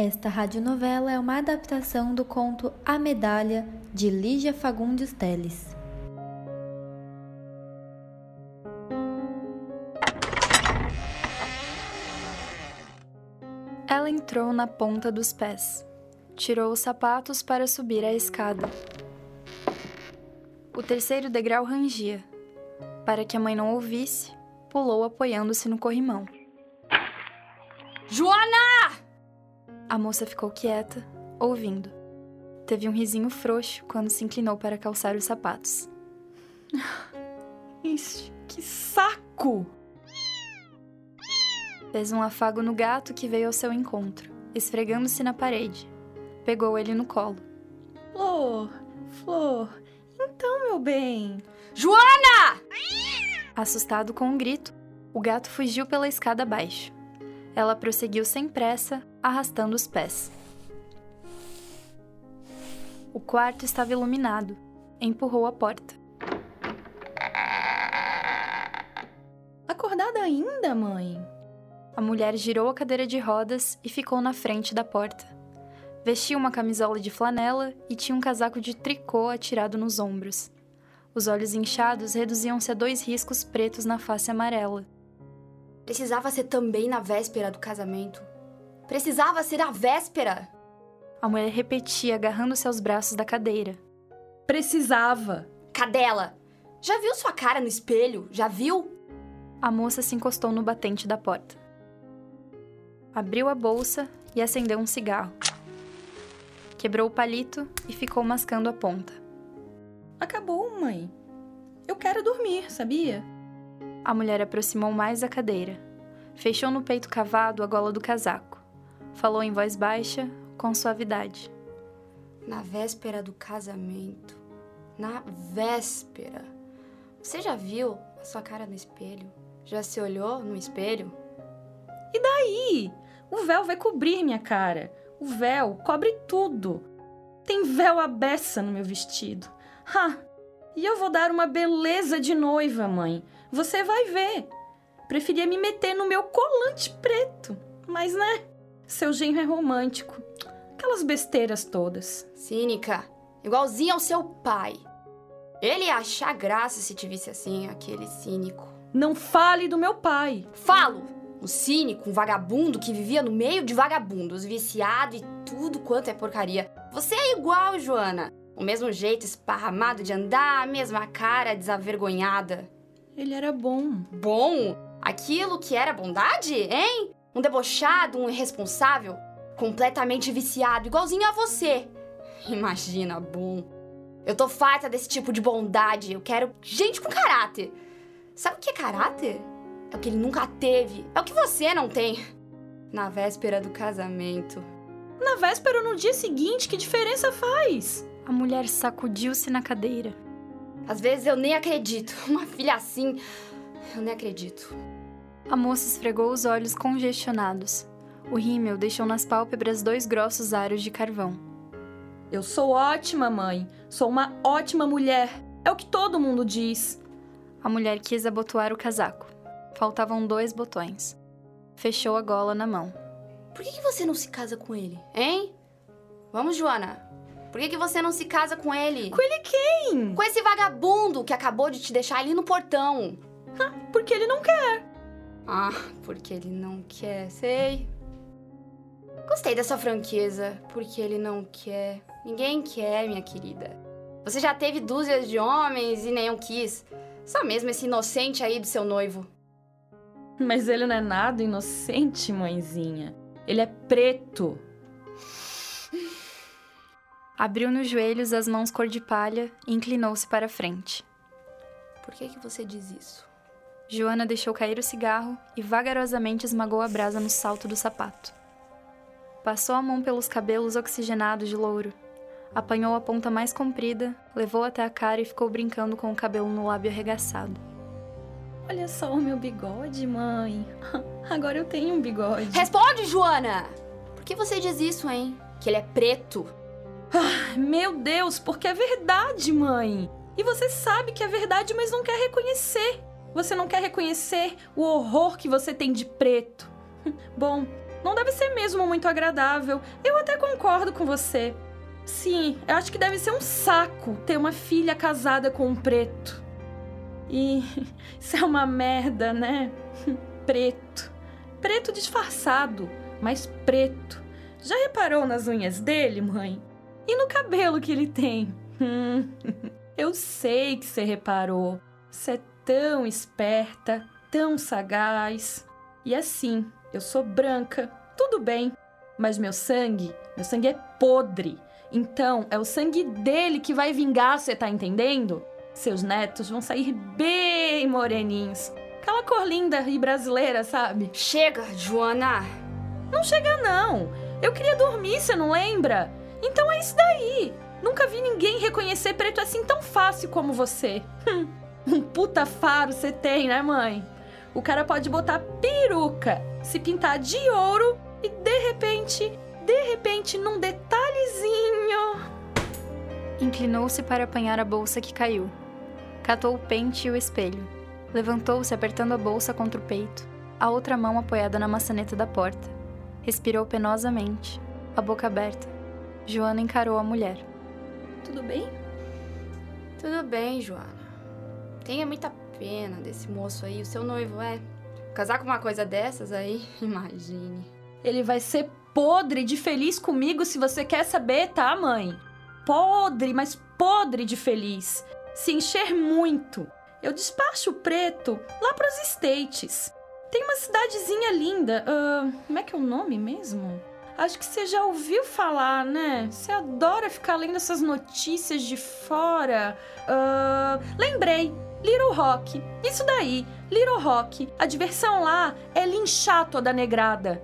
Esta radionovela é uma adaptação do conto A Medalha, de Lígia Fagundes Teles. Ela entrou na ponta dos pés. Tirou os sapatos para subir a escada. O terceiro degrau rangia. Para que a mãe não ouvisse, pulou apoiando-se no corrimão. Joana! A moça ficou quieta, ouvindo. Teve um risinho frouxo quando se inclinou para calçar os sapatos. Ixi, que saco! Fez um afago no gato que veio ao seu encontro, esfregando-se na parede. Pegou ele no colo. Flor, Flor, então, meu bem. Joana! Assustado com um grito, o gato fugiu pela escada abaixo. Ela prosseguiu sem pressa, arrastando os pés. O quarto estava iluminado. Empurrou a porta. Acordada ainda, mãe? A mulher girou a cadeira de rodas e ficou na frente da porta. Vestia uma camisola de flanela e tinha um casaco de tricô atirado nos ombros. Os olhos inchados reduziam-se a dois riscos pretos na face amarela. Precisava ser também na véspera do casamento. Precisava ser a véspera. A mulher repetia, agarrando-se aos braços da cadeira. Precisava. Cadela, já viu sua cara no espelho? Já viu? A moça se encostou no batente da porta. Abriu a bolsa e acendeu um cigarro. Quebrou o palito e ficou mascando a ponta. Acabou, mãe. Eu quero dormir, sabia? A mulher aproximou mais a cadeira. Fechou no peito cavado a gola do casaco. Falou em voz baixa, com suavidade. Na véspera do casamento. Na véspera. Você já viu a sua cara no espelho? Já se olhou no espelho? E daí? O véu vai cobrir minha cara. O véu cobre tudo. Tem véu à beça no meu vestido. Ha! E eu vou dar uma beleza de noiva, mãe. Você vai ver. Preferia me meter no meu colante preto. Mas, né? Seu genro é romântico. Aquelas besteiras todas. Cínica. Igualzinho ao seu pai. Ele ia achar graça se te visse assim, aquele cínico. Não fale do meu pai. Falo! Um cínico, um vagabundo que vivia no meio de vagabundos, viciado e tudo quanto é porcaria. Você é igual, Joana. O mesmo jeito esparramado de andar, a mesma cara desavergonhada. Ele era bom. Bom? Aquilo que era bondade, hein? Um debochado, um irresponsável, completamente viciado, igualzinho a você. Imagina, bom. Eu tô farta desse tipo de bondade. Eu quero gente com caráter. Sabe o que é caráter? É o que ele nunca teve. É o que você não tem. Na véspera do casamento. Na véspera ou no dia seguinte, que diferença faz? A mulher sacudiu-se na cadeira. Às vezes eu nem acredito. Uma filha assim, eu nem acredito. A moça esfregou os olhos congestionados. O rímel deixou nas pálpebras dois grossos aros de carvão. Eu sou ótima, mãe. Sou uma ótima mulher. É o que todo mundo diz. A mulher quis abotoar o casaco. Faltavam dois botões. Fechou a gola na mão. Por que, que você não se casa com ele, hein? Vamos, Joana. Por que, que você não se casa com ele? Com ele quem? Com esse vagabundo que acabou de te deixar ali no portão. Ah, porque ele não quer. Ah, porque ele não quer, sei. Gostei dessa franqueza. Porque ele não quer. Ninguém quer, minha querida. Você já teve dúzias de homens e nenhum quis. Só mesmo esse inocente aí do seu noivo. Mas ele não é nada inocente, mãezinha. Ele é preto. Abriu nos joelhos as mãos cor de palha e inclinou-se para a frente. Por que, que você diz isso? Joana deixou cair o cigarro e vagarosamente esmagou a brasa no salto do sapato. Passou a mão pelos cabelos oxigenados de louro. Apanhou a ponta mais comprida, levou até a cara e ficou brincando com o cabelo no lábio arregaçado. Olha só o meu bigode, mãe. Agora eu tenho um bigode. Responde, Joana! Por que você diz isso, hein? Que ele é preto. Ah, meu Deus, porque é verdade, mãe. E você sabe que é verdade, mas não quer reconhecer. Você não quer reconhecer o horror que você tem de preto. Bom, Não deve ser mesmo muito agradável. Eu até concordo com você. Sim, eu acho que deve ser um saco ter uma filha casada com um preto. E isso é uma merda, né? Preto. Preto disfarçado, mas preto. Já reparou nas unhas dele, mãe? E no cabelo que ele tem? Hum, eu sei que você reparou. Você é tão esperta, tão sagaz. E assim, eu sou branca, tudo bem. Mas meu sangue, meu sangue é podre. Então, é o sangue dele que vai vingar, você tá entendendo? Seus netos vão sair bem moreninhos. Aquela cor linda e brasileira, sabe? Chega, Joana! Não chega, não. Eu queria dormir, você não lembra? Então é isso daí. Nunca vi ninguém reconhecer preto assim tão fácil como você. um puta faro você tem, né, mãe? O cara pode botar peruca, se pintar de ouro e de repente, de repente, num detalhezinho. Inclinou-se para apanhar a bolsa que caiu. Catou o pente e o espelho. Levantou-se apertando a bolsa contra o peito, a outra mão apoiada na maçaneta da porta. Respirou penosamente, a boca aberta. Joana encarou a mulher. Tudo bem? Tudo bem, Joana. Tenha muita pena desse moço aí, o seu noivo é. Casar com uma coisa dessas aí, imagine. Ele vai ser podre de feliz comigo se você quer saber, tá, mãe? Podre, mas podre de feliz. Se encher muito. Eu despacho o preto lá pros States. Tem uma cidadezinha linda. Uh, como é que é o nome mesmo? Acho que você já ouviu falar, né? Você adora ficar lendo essas notícias de fora. Uh, lembrei. Little Rock. Isso daí, Little Rock. A diversão lá é linchar toda a negrada.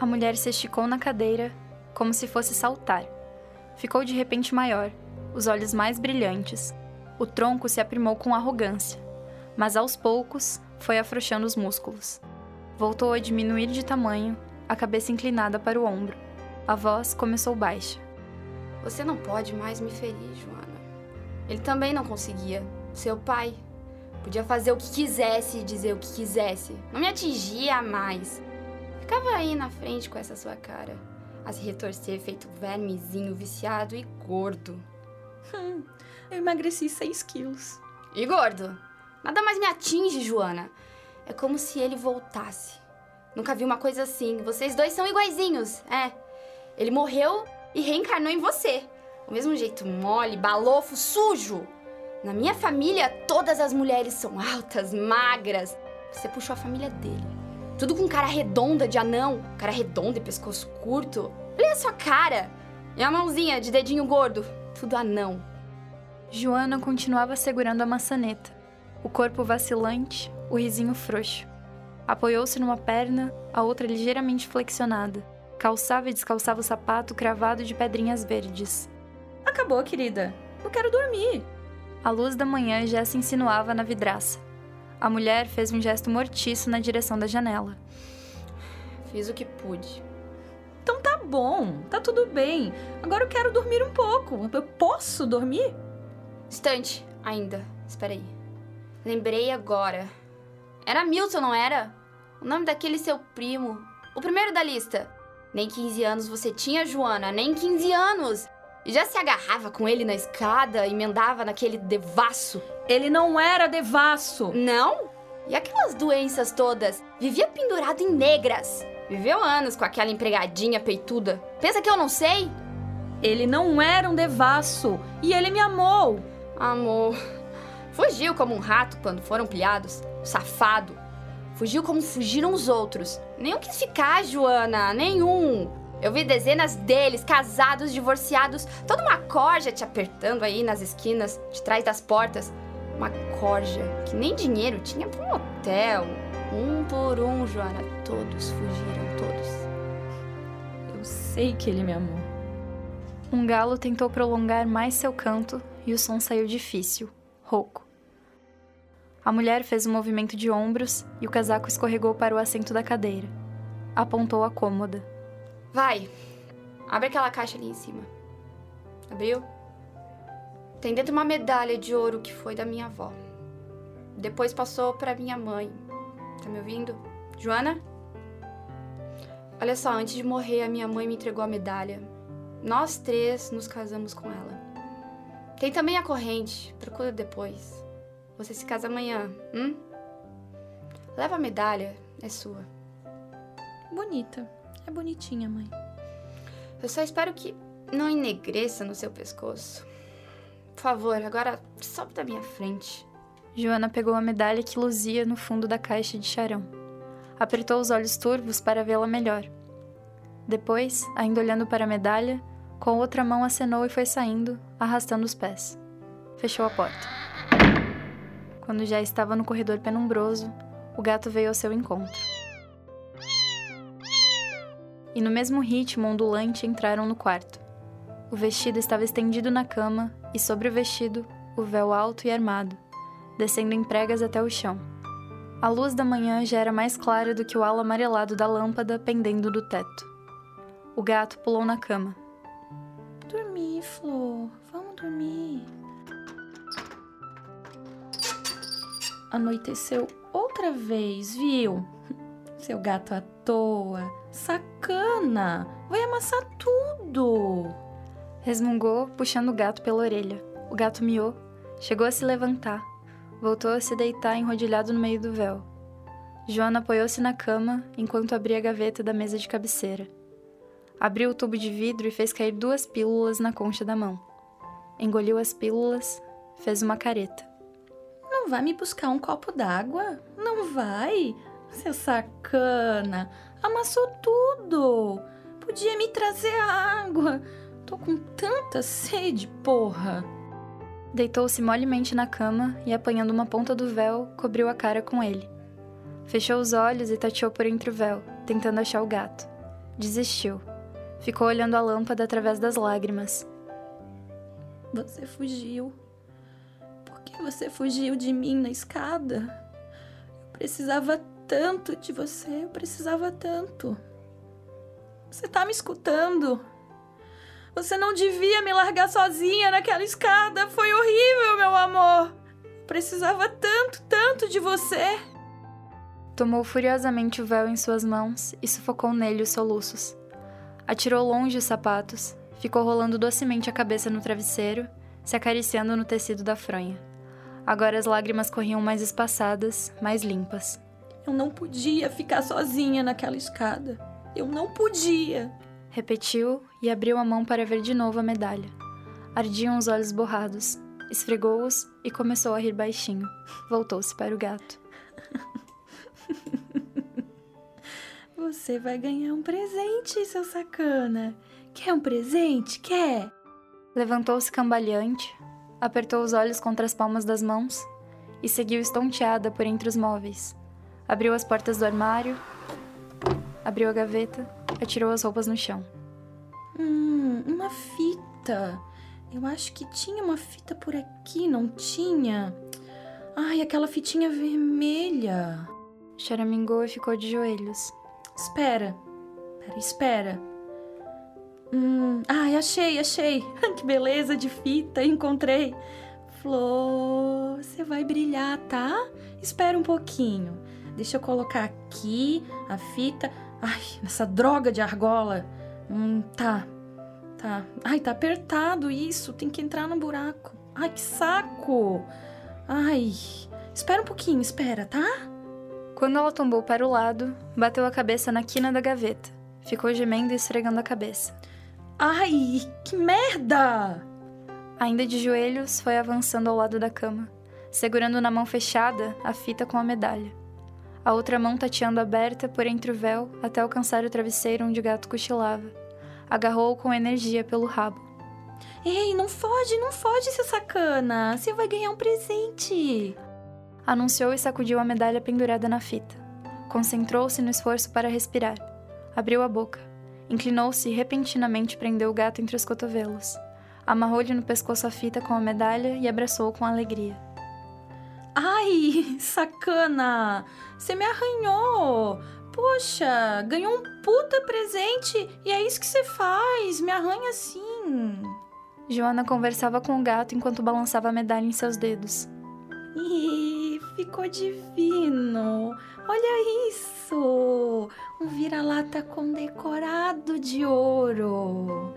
A mulher se esticou na cadeira, como se fosse saltar. Ficou de repente maior, os olhos mais brilhantes. O tronco se aprimou com arrogância, mas aos poucos foi afrouxando os músculos. Voltou a diminuir de tamanho, a cabeça inclinada para o ombro. A voz começou baixa. Você não pode mais me ferir, Joana. Ele também não conseguia. Seu pai. Podia fazer o que quisesse e dizer o que quisesse. Não me atingia mais. Ficava aí na frente com essa sua cara. A se retorcer feito vermezinho viciado e gordo. Hum, eu emagreci 6 quilos. E gordo? Nada mais me atinge, Joana. É como se ele voltasse. Nunca vi uma coisa assim. Vocês dois são iguaizinhos, é. Ele morreu e reencarnou em você. O mesmo jeito mole, balofo, sujo. Na minha família, todas as mulheres são altas, magras. Você puxou a família dele. Tudo com cara redonda de anão, cara redonda e pescoço curto. Olha a sua cara. E a mãozinha de dedinho gordo. Tudo anão. Joana continuava segurando a maçaneta, o corpo vacilante, o risinho frouxo. Apoiou-se numa perna, a outra ligeiramente flexionada. Calçava e descalçava o sapato cravado de pedrinhas verdes. Acabou, querida. Eu quero dormir. A luz da manhã já se insinuava na vidraça. A mulher fez um gesto mortiço na direção da janela. Fiz o que pude. Então tá bom, tá tudo bem. Agora eu quero dormir um pouco. Eu posso dormir? Instante, ainda. Espera aí. Lembrei agora. Era Milton, não era? O nome daquele seu primo. O primeiro da lista. Nem 15 anos você tinha, Joana, nem 15 anos. E já se agarrava com ele na escada, emendava naquele devasso. Ele não era devasso. Não? E aquelas doenças todas? Vivia pendurado em negras. Viveu anos com aquela empregadinha peituda. Pensa que eu não sei? Ele não era um devasso. E ele me amou. Amor. Fugiu como um rato quando foram pilhados. Safado. Fugiu como fugiram os outros. Nenhum quis ficar, Joana. Nenhum. Eu vi dezenas deles, casados, divorciados, toda uma corja te apertando aí nas esquinas, de trás das portas. Uma corja que nem dinheiro tinha para um hotel. Um por um, Joana, todos fugiram, todos. Eu sei que ele me amou. Um galo tentou prolongar mais seu canto e o som saiu difícil, rouco. A mulher fez um movimento de ombros e o casaco escorregou para o assento da cadeira. Apontou a cômoda. Vai, abre aquela caixa ali em cima. Abriu? Tem dentro uma medalha de ouro que foi da minha avó. Depois passou para minha mãe. Tá me ouvindo? Joana? Olha só, antes de morrer, a minha mãe me entregou a medalha. Nós três nos casamos com ela. Tem também a corrente, procura depois. Você se casa amanhã, hum? Leva a medalha, é sua. Bonita. É bonitinha, mãe. Eu só espero que não enegreça no seu pescoço. Por favor, agora sobe da minha frente. Joana pegou a medalha que luzia no fundo da caixa de charão. Apertou os olhos turvos para vê-la melhor. Depois, ainda olhando para a medalha, com outra mão acenou e foi saindo, arrastando os pés. Fechou a porta. Quando já estava no corredor penumbroso, o gato veio ao seu encontro. E no mesmo ritmo ondulante entraram no quarto. O vestido estava estendido na cama e sobre o vestido o véu alto e armado, descendo em pregas até o chão. A luz da manhã já era mais clara do que o halo amarelado da lâmpada pendendo do teto. O gato pulou na cama. Dormir, Flor. Vamos dormir. Anoiteceu outra vez, viu? Seu gato à toa. Sacana! Vai amassar tudo! Resmungou, puxando o gato pela orelha. O gato miou, chegou a se levantar, voltou a se deitar enrodilhado no meio do véu. Joana apoiou-se na cama enquanto abria a gaveta da mesa de cabeceira. Abriu o tubo de vidro e fez cair duas pílulas na concha da mão. Engoliu as pílulas, fez uma careta. Não vai me buscar um copo d'água? Não vai? Seu sacana! Amassou tudo! Podia me trazer água! Tô com tanta sede, porra! Deitou-se molemente na cama e, apanhando uma ponta do véu, cobriu a cara com ele. Fechou os olhos e tateou por entre o véu, tentando achar o gato. Desistiu. Ficou olhando a lâmpada através das lágrimas. Você fugiu. Que você fugiu de mim na escada? Eu precisava tanto de você, eu precisava tanto. Você tá me escutando? Você não devia me largar sozinha naquela escada. Foi horrível, meu amor. Eu precisava tanto, tanto de você. Tomou furiosamente o véu em suas mãos e sufocou nele os soluços. Atirou longe os sapatos, ficou rolando docemente a cabeça no travesseiro, se acariciando no tecido da fronha. Agora as lágrimas corriam mais espaçadas, mais limpas. Eu não podia ficar sozinha naquela escada. Eu não podia. Repetiu e abriu a mão para ver de novo a medalha. Ardiam os olhos borrados. Esfregou-os e começou a rir baixinho. Voltou-se para o gato. Você vai ganhar um presente, seu sacana. Quer um presente? Quer? Levantou-se cambaleante, apertou os olhos contra as palmas das mãos e seguiu estonteada por entre os móveis. Abriu as portas do armário, abriu a gaveta, atirou as roupas no chão. Hum, uma fita. Eu acho que tinha uma fita por aqui, não tinha? Ai, aquela fitinha vermelha. Choramingou e ficou de joelhos. Espera. Pera, espera. Hum, ai, achei, achei. que beleza de fita, encontrei. Flor, você vai brilhar, tá? Espera um pouquinho. Deixa eu colocar aqui a fita. Ai, nessa droga de argola. Hum, tá. Tá. Ai, tá apertado isso. Tem que entrar no buraco. Ai, que saco. Ai. Espera um pouquinho, espera, tá? Quando ela tombou para o lado, bateu a cabeça na quina da gaveta. Ficou gemendo e esfregando a cabeça. Ai, que merda! Ainda de joelhos, foi avançando ao lado da cama, segurando na mão fechada a fita com a medalha. A outra mão tateando aberta por entre o véu até alcançar o travesseiro onde o gato cochilava. Agarrou-o com energia pelo rabo. Ei, não foge, não foge, seu sacana! Você vai ganhar um presente! Anunciou e sacudiu a medalha pendurada na fita. Concentrou-se no esforço para respirar. Abriu a boca. Inclinou-se e repentinamente prendeu o gato entre os cotovelos. Amarrou-lhe no pescoço a fita com a medalha e abraçou-o com alegria. Ai, sacana! Você me arranhou! Poxa, ganhou um puta presente e é isso que você faz, me arranha assim. Joana conversava com o gato enquanto balançava a medalha em seus dedos. Ih, ficou divino! Um vira-lata condecorado de ouro!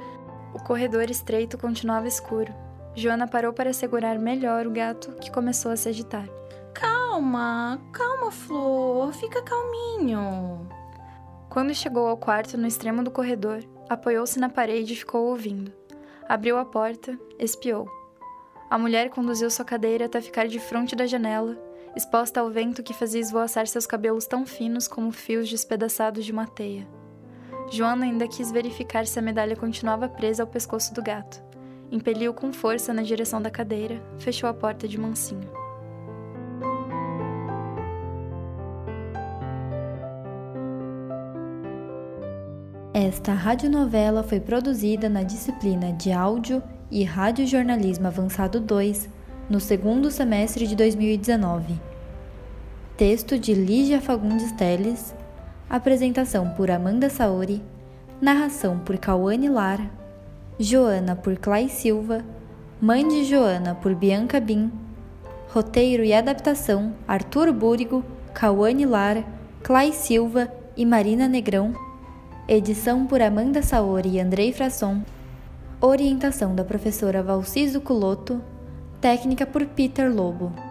O corredor estreito continuava escuro. Joana parou para segurar melhor o gato, que começou a se agitar. Calma, calma, Flor, fica calminho. Quando chegou ao quarto no extremo do corredor, apoiou-se na parede e ficou ouvindo. Abriu a porta, espiou. A mulher conduziu sua cadeira até ficar de frente da janela, exposta ao vento que fazia esvoaçar seus cabelos tão finos como fios despedaçados de uma teia. Joana ainda quis verificar se a medalha continuava presa ao pescoço do gato. Impeliu com força na direção da cadeira, fechou a porta de mansinho. Esta radionovela foi produzida na disciplina de Áudio e Radiojornalismo Avançado 2 no segundo semestre de 2019. Texto de Lígia Fagundes Teles, apresentação por Amanda Saori, narração por Cauane Lara, Joana por Clay Silva, mãe de Joana por Bianca Bin, roteiro e adaptação Arthur Búrigo, Cauane Lara, Clay Silva e Marina Negrão Edição por Amanda Saori e Andrei Frasson. Orientação da professora Valciso Culoto. Técnica por Peter Lobo.